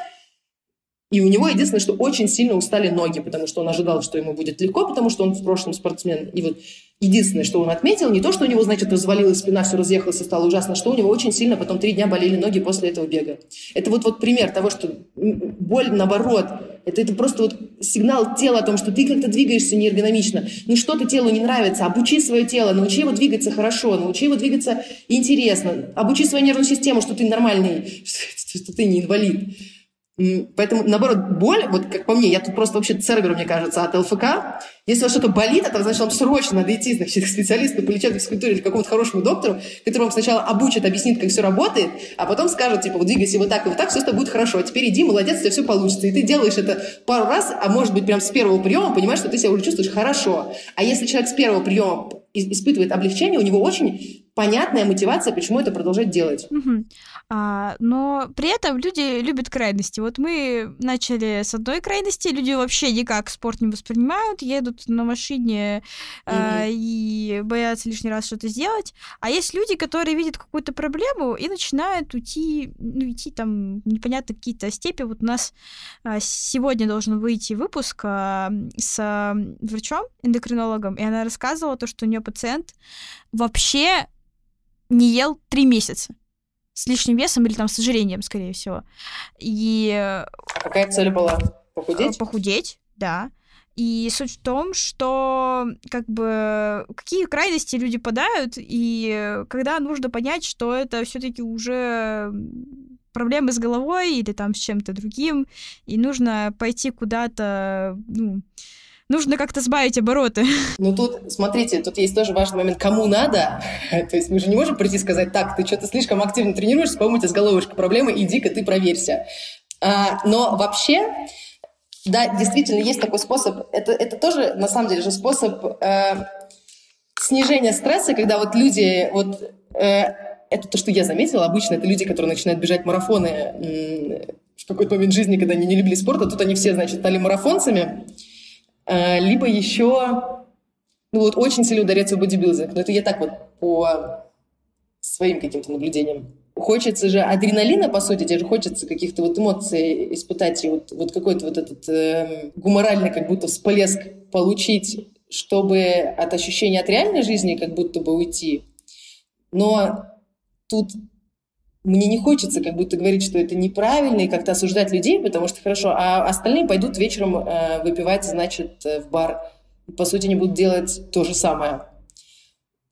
И у него единственное, что очень сильно устали ноги, потому что он ожидал, что ему будет легко, потому что он в прошлом спортсмен. И вот единственное, что он отметил, не то, что у него, значит, развалилась спина, все разъехалось и стало ужасно, что у него очень сильно потом три дня болели ноги после этого бега. Это вот, вот пример того, что боль, наоборот, это, это просто вот сигнал тела о том, что ты как-то двигаешься неэргономично. Ну что-то телу не нравится, обучи свое тело, научи его двигаться хорошо, научи его двигаться интересно, обучи свою нервную систему, что ты нормальный, что, ты не инвалид. Поэтому, наоборот, боль, вот как по мне, я тут просто вообще сервер, мне кажется, от ЛФК. Если у вас что-то болит, это значит, вам срочно надо идти значит, к специалисту по лечебной физкультуре или к какому-то хорошему доктору, который вам сначала обучит, объяснит, как все работает, а потом скажет, типа, вот двигайся вот так и вот так, все с будет хорошо. А теперь иди, молодец, у тебя все получится. И ты делаешь это пару раз, а может быть, прям с первого приема понимаешь, что ты себя уже чувствуешь хорошо. А если человек с первого приема испытывает облегчение, у него очень понятная мотивация, почему это продолжать делать. Угу. А, но при этом люди любят крайности. Вот мы начали с одной крайности, люди вообще никак спорт не воспринимают, едут на машине угу. а, и боятся лишний раз что-то сделать. А есть люди, которые видят какую-то проблему и начинают уйти, ну, идти там непонятно какие-то степи. Вот у нас а, сегодня должен выйти выпуск а, с врачом, эндокринологом, и она рассказывала то, что у нее пациент вообще не ел три месяца с лишним весом или там с ожирением, скорее всего. И... А какая цель была? Похудеть? Похудеть, да. И суть в том, что как бы какие крайности люди подают, и когда нужно понять, что это все-таки уже проблемы с головой или там с чем-то другим, и нужно пойти куда-то, ну, нужно как-то сбавить обороты. Ну тут, смотрите, тут есть тоже важный момент, кому надо. То есть мы же не можем прийти и сказать, так, ты что-то слишком активно тренируешься, по-моему, у тебя с головушкой проблемы, иди-ка ты проверься. А, но вообще, да, действительно, есть такой способ. Это, это тоже, на самом деле, же способ э, снижения стресса, когда вот люди, вот э, это то, что я заметила, обычно это люди, которые начинают бежать марафоны э, в какой-то момент жизни, когда они не любили спорт, а тут они все, значит, стали марафонцами. Э, либо еще, ну вот очень сильно ударяется в бодибилдинг, но это я так вот по своим каким-то наблюдениям. Хочется же адреналина, по сути, тебе же хочется каких-то вот эмоций испытать, и вот, вот какой-то вот этот э, гуморальный как будто всплеск получить, чтобы от ощущения от реальной жизни как будто бы уйти. Но тут мне не хочется как будто говорить, что это неправильно и как-то осуждать людей, потому что хорошо, а остальные пойдут вечером э, выпивать, значит, э, в бар. По сути, не будут делать то же самое.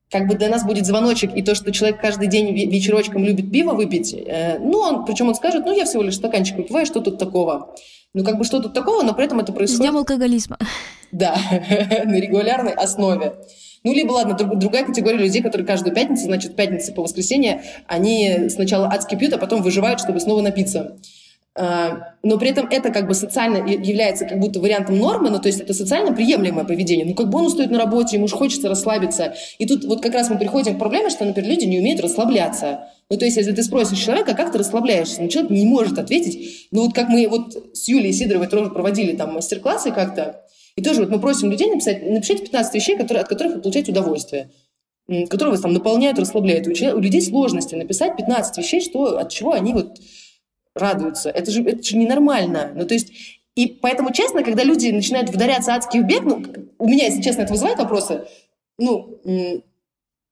Как бы для нас будет звоночек, и то, что человек каждый день вечерочком любит пиво выпить, э, ну, он, причем он скажет, ну, я всего лишь стаканчик выпиваю, что тут такого? Ну, как бы что тут такого, но при этом это происходит... С днем алкоголизма. Да, на регулярной основе. Ну, либо, ладно, друг, другая категория людей, которые каждую пятницу, значит, пятница по воскресенье, они сначала адски пьют, а потом выживают, чтобы снова напиться. А, но при этом это как бы социально является как будто вариантом нормы, ну то есть это социально приемлемое поведение. Ну как бы он стоит на работе, ему же хочется расслабиться. И тут вот как раз мы приходим к проблеме, что, например, люди не умеют расслабляться. Ну то есть если ты спросишь человека, как ты расслабляешься, ну человек не может ответить. Ну вот как мы вот с Юлией Сидоровой тоже проводили там мастер-классы как-то, и тоже вот мы просим людей написать, напишите 15 вещей, которые, от которых вы получаете удовольствие которые вас там наполняют, расслабляют. У, людей сложности написать 15 вещей, что, от чего они вот радуются. Это же, это же ненормально. Ну, то есть, и поэтому, честно, когда люди начинают вдаряться адски в бег, ну, у меня, если честно, это вызывает вопросы, ну,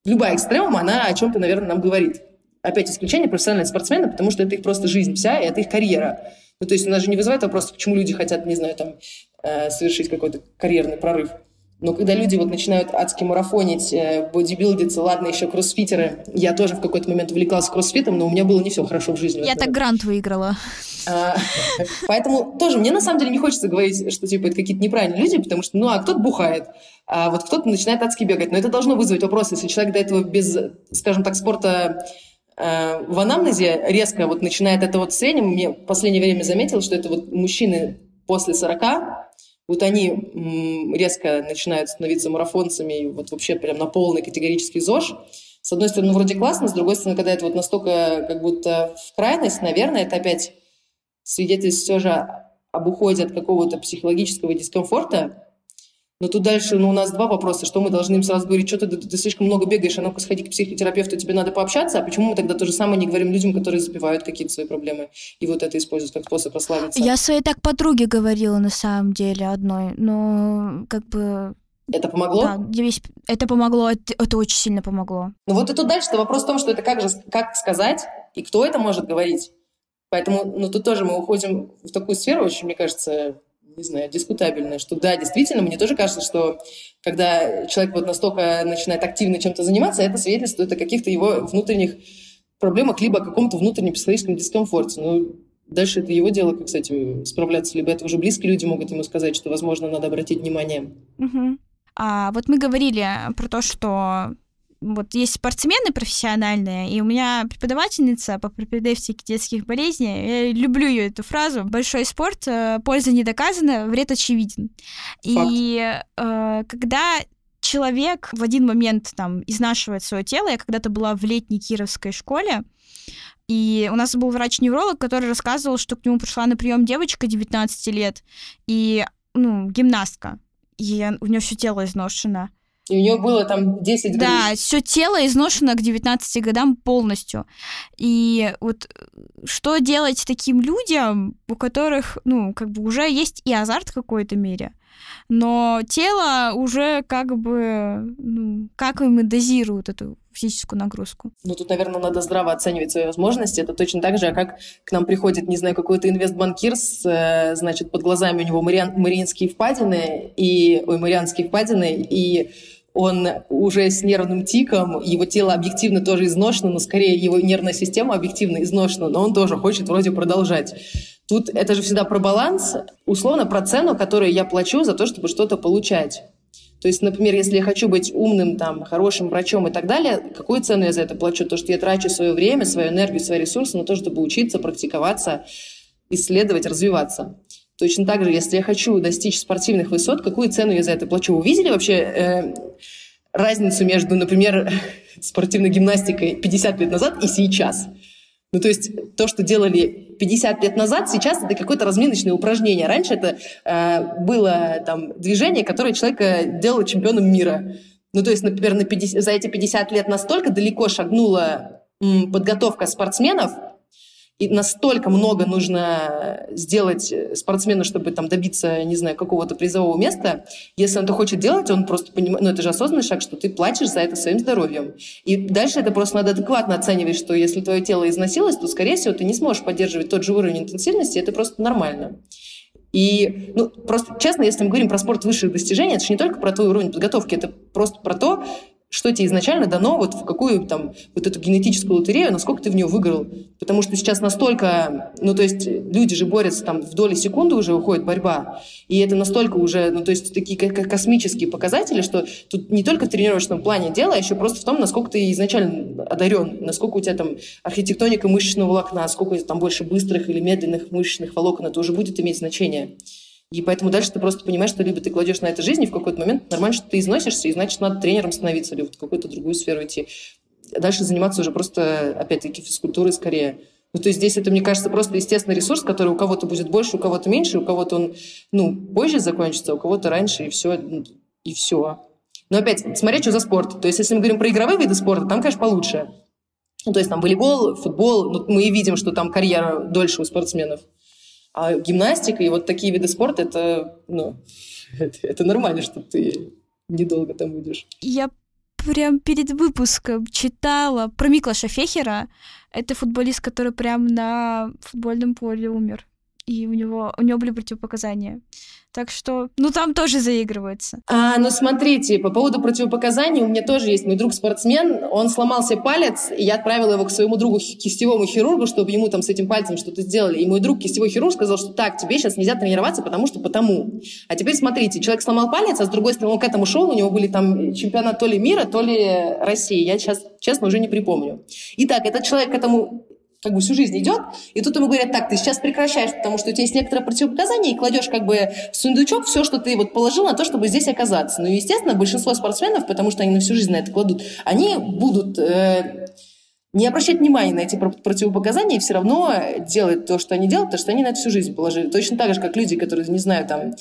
любая экстремума, она о чем-то, наверное, нам говорит. Опять исключение профессиональные спортсмены, потому что это их просто жизнь вся, и это их карьера. Ну, то есть у нас же не вызывает вопрос, почему люди хотят, не знаю, там, э, совершить какой-то карьерный прорыв. Но когда люди вот начинают адски марафонить, э, бодибилдиться, ладно, еще кроссфитеры, я тоже в какой-то момент увлекалась кроссфитом, но у меня было не все хорошо в жизни. Я так грант выиграла. А, поэтому тоже мне на самом деле не хочется говорить, что типа это какие-то неправильные люди, потому что, ну, а кто-то бухает, а вот кто-то начинает адски бегать. Но это должно вызвать вопрос, если человек до этого без, скажем так, спорта э, в анамнезе резко вот начинает это вот с мне в последнее время заметил, что это вот мужчины после 40, вот они резко начинают становиться марафонцами, вот вообще прям на полный категорический ЗОЖ. С одной стороны, вроде классно, с другой стороны, когда это вот настолько как будто в крайность, наверное, это опять свидетельство все же об уходе от какого-то психологического дискомфорта. Но тут дальше ну, у нас два вопроса. Что мы должны им сразу говорить, что ты, ты, ты слишком много бегаешь, а ну-ка сходи к психотерапевту, тебе надо пообщаться. А почему мы тогда то же самое не говорим людям, которые запивают какие-то свои проблемы и вот это используют как способ прославиться? Я своей так подруге говорила на самом деле одной, но как бы это помогло? Да, это помогло, это, это очень сильно помогло. Ну вот и тут дальше-то вопрос в том, что это как же, как сказать и кто это может говорить. Поэтому, ну тут тоже мы уходим в такую сферу, очень, мне кажется, не знаю, дискутабельная, что да, действительно, мне тоже кажется, что когда человек вот настолько начинает активно чем-то заниматься, это свидетельствует о каких-то его внутренних проблемах, либо о каком-то внутреннем психологическом дискомфорте. Ну, дальше это его дело, как с этим справляться. Либо это уже близкие люди могут ему сказать, что, возможно, надо обратить внимание. Угу. А вот мы говорили про то, что вот есть спортсмены профессиональные, и у меня преподавательница по пропедевтике детских болезней, я люблю ее эту фразу, большой спорт, э, польза не доказана, вред очевиден. Факт. И э, когда человек в один момент там изнашивает свое тело, я когда-то была в летней кировской школе, и у нас был врач-невролог, который рассказывал, что к нему пришла на прием девочка 19 лет, и ну, гимнастка, и у нее все тело изношено. И у нее было там 10 грыж. Да, все тело изношено к 19 годам полностью. И вот э, что делать таким людям, у которых, ну, как бы уже есть и азарт в какой-то мере, но тело уже как бы, ну, как им и дозируют эту физическую нагрузку. Ну, тут, наверное, надо здраво оценивать свои возможности. Это точно так же, как к нам приходит, не знаю, какой-то инвестбанкир с, э, значит, под глазами у него мариан, мариинские впадины, и, ой, марианские впадины, и он уже с нервным тиком, его тело объективно тоже изношено, но скорее его нервная система объективно изношена, но он тоже хочет вроде продолжать. Тут это же всегда про баланс, условно про цену, которую я плачу за то, чтобы что-то получать. То есть, например, если я хочу быть умным, там, хорошим врачом и так далее, какую цену я за это плачу? То, что я трачу свое время, свою энергию, свои ресурсы на то, чтобы учиться, практиковаться, исследовать, развиваться. Точно так же, если я хочу достичь спортивных высот, какую цену я за это плачу? Вы видели вообще э, разницу между, например, спортивной гимнастикой 50 лет назад и сейчас? Ну, то есть то, что делали 50 лет назад, сейчас это какое-то разминочное упражнение. Раньше это э, было там движение, которое человека делало чемпионом мира. Ну, то есть, например, на 50, за эти 50 лет настолько далеко шагнула м, подготовка спортсменов, и настолько много нужно сделать спортсмену, чтобы там добиться, не знаю, какого-то призового места. Если он это хочет делать, он просто понимает, ну это же осознанный шаг, что ты платишь за это своим здоровьем. И дальше это просто надо адекватно оценивать, что если твое тело износилось, то, скорее всего, ты не сможешь поддерживать тот же уровень интенсивности, это просто нормально. И, ну, просто честно, если мы говорим про спорт высших достижений, это же не только про твой уровень подготовки, это просто про то, что тебе изначально дано, вот в какую там вот эту генетическую лотерею, насколько ты в нее выиграл. Потому что сейчас настолько, ну то есть люди же борются там в доли секунды уже уходит борьба, и это настолько уже, ну то есть такие как космические показатели, что тут не только в тренировочном плане дело, а еще просто в том, насколько ты изначально одарен, насколько у тебя там архитектоника мышечного волокна, сколько там больше быстрых или медленных мышечных волокон, это уже будет иметь значение. И поэтому дальше ты просто понимаешь, что либо ты кладешь на это жизнь, и в какой-то момент нормально, что ты износишься, и значит, надо тренером становиться, или в какую-то другую сферу идти. Дальше заниматься уже просто, опять-таки, физкультурой скорее. Ну, то есть здесь это, мне кажется, просто естественный ресурс, который у кого-то будет больше, у кого-то меньше, у кого-то он, ну, позже закончится, у кого-то раньше, и все, и все. Но опять, смотреть, что за спорт. То есть если мы говорим про игровые виды спорта, там, конечно, получше. Ну, то есть там волейбол, футбол, ну, мы видим, что там карьера дольше у спортсменов. А гимнастика и вот такие виды спорта, это, ну, это, это нормально, что ты недолго там будешь. Я прям перед выпуском читала про Миклаша Фехера. Это футболист, который прям на футбольном поле умер. И у него, у него были противопоказания. Так что, ну, там тоже заигрывается. А, ну, смотрите, по поводу противопоказаний, у меня тоже есть мой друг спортсмен, он сломался палец, и я отправила его к своему другу кистевому хирургу, чтобы ему там с этим пальцем что-то сделали. И мой друг кистевой хирург сказал, что так, тебе сейчас нельзя тренироваться, потому что потому. А теперь смотрите, человек сломал палец, а с другой стороны он к этому шел, у него были там чемпионат то ли мира, то ли России. Я сейчас, честно, уже не припомню. Итак, этот человек к этому как бы всю жизнь идет, и тут ему говорят, так, ты сейчас прекращаешь, потому что у тебя есть некоторые противопоказания, и кладешь как бы в сундучок все, что ты вот положил на то, чтобы здесь оказаться. Ну, естественно, большинство спортсменов, потому что они на всю жизнь на это кладут, они будут э, не обращать внимания на эти противопоказания и все равно делать то, что они делают, потому что они на всю жизнь положили. Точно так же, как люди, которые, не знаю, там,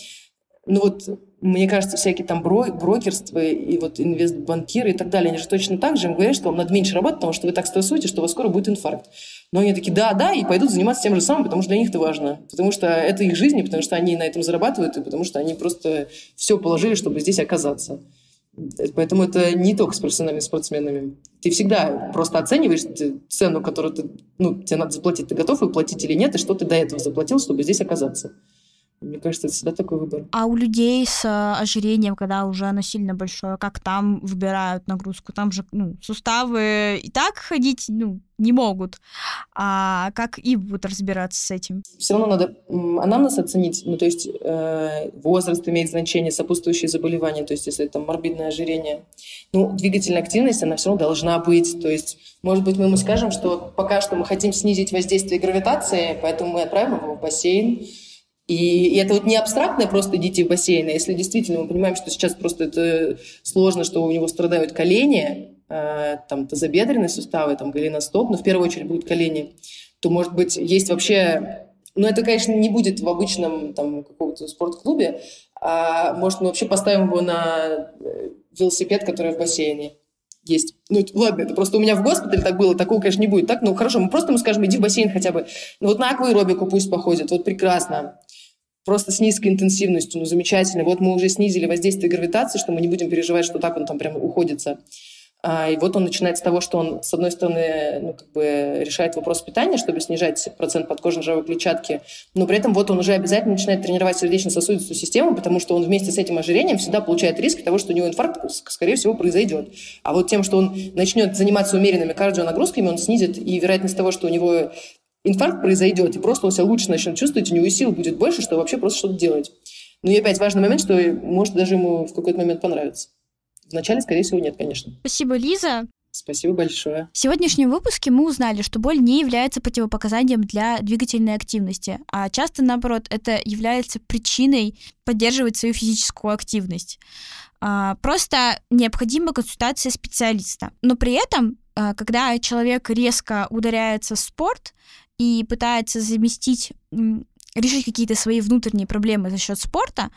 ну вот, мне кажется, всякие там бро брокерства и вот инвестбанкиры и так далее, они же точно так же им говорят, что вам надо меньше работать, потому что вы так стрессуете, что у вас скоро будет инфаркт. Но они такие, да, да, и пойдут заниматься тем же самым, потому что для них это важно. Потому что это их жизнь, потому что они на этом зарабатывают, и потому что они просто все положили, чтобы здесь оказаться. Поэтому это не только с профессиональными спортсменами. Ты всегда просто оцениваешь цену, которую ты, ну, тебе надо заплатить, ты готов ее платить или нет, и что ты до этого заплатил, чтобы здесь оказаться. Мне кажется, это всегда такой выбор. А у людей с э, ожирением, когда уже оно сильно большое, как там выбирают нагрузку? Там же ну, суставы и так ходить ну, не могут. А как и будут разбираться с этим? Все равно надо анамнез оценить. Ну, то есть э, возраст имеет значение, сопутствующие заболевания, то есть если это морбидное ожирение. Ну, двигательная активность, она все равно должна быть. То есть, может быть, мы ему скажем, что пока что мы хотим снизить воздействие гравитации, поэтому мы отправим его в бассейн, и, и это вот не абстрактное просто идите в бассейн, а если действительно мы понимаем, что сейчас просто это сложно, что у него страдают колени, э, там тазобедренные суставы, там голеностоп, но в первую очередь будут колени, то, может быть, есть вообще... Ну, это, конечно, не будет в обычном там каком-то спортклубе, а может, мы вообще поставим его на э, велосипед, который в бассейне есть. Ну, ладно, это просто у меня в госпитале так было, такого, конечно, не будет. Так, ну, хорошо, мы просто ему скажем, иди в бассейн хотя бы. Ну, вот на акваэробику пусть походит, вот прекрасно просто с низкой интенсивностью, ну, замечательно. Вот мы уже снизили воздействие гравитации, что мы не будем переживать, что так он там прямо уходится. А, и вот он начинает с того, что он, с одной стороны, ну, как бы решает вопрос питания, чтобы снижать процент подкожной жировой клетчатки, но при этом вот он уже обязательно начинает тренировать сердечно-сосудистую систему, потому что он вместе с этим ожирением всегда получает риск того, что у него инфаркт, скорее всего, произойдет. А вот тем, что он начнет заниматься умеренными кардионагрузками, он снизит и вероятность того, что у него инфаркт произойдет, и просто он себя лучше начнет чувствовать, у него сил будет больше, чтобы вообще просто что-то делать. Ну и опять важный момент, что может даже ему в какой-то момент понравится. Вначале, скорее всего, нет, конечно. Спасибо, Лиза. Спасибо большое. В сегодняшнем выпуске мы узнали, что боль не является противопоказанием для двигательной активности, а часто, наоборот, это является причиной поддерживать свою физическую активность. А, просто необходима консультация специалиста. Но при этом, а, когда человек резко ударяется в спорт, и пытается заместить, решить какие-то свои внутренние проблемы за счет спорта,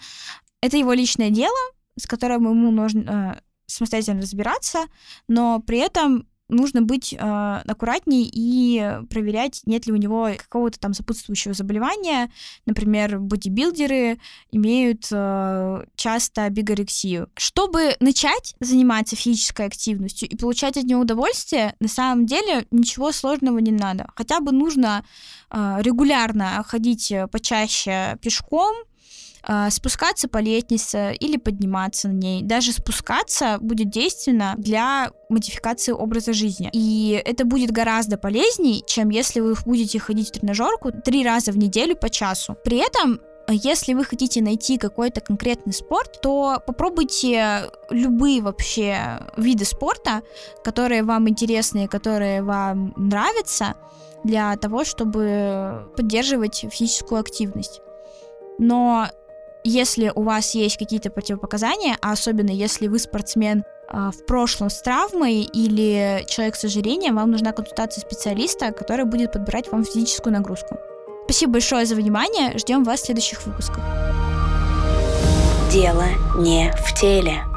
это его личное дело, с которым ему нужно э, самостоятельно разбираться, но при этом нужно быть э, аккуратней и проверять, нет ли у него какого-то там сопутствующего заболевания. Например, бодибилдеры имеют э, часто бигорексию. Чтобы начать заниматься физической активностью и получать от нее удовольствие, на самом деле ничего сложного не надо. Хотя бы нужно э, регулярно ходить почаще пешком, спускаться по лестнице или подниматься на ней. Даже спускаться будет действенно для модификации образа жизни. И это будет гораздо полезнее, чем если вы будете ходить в тренажерку три раза в неделю по часу. При этом если вы хотите найти какой-то конкретный спорт, то попробуйте любые вообще виды спорта, которые вам интересны которые вам нравятся, для того, чтобы поддерживать физическую активность. Но если у вас есть какие-то противопоказания, а особенно если вы спортсмен а, в прошлом с травмой или человек с ожирением, вам нужна консультация специалиста, который будет подбирать вам физическую нагрузку. Спасибо большое за внимание. Ждем вас в следующих выпусках. Дело не в теле.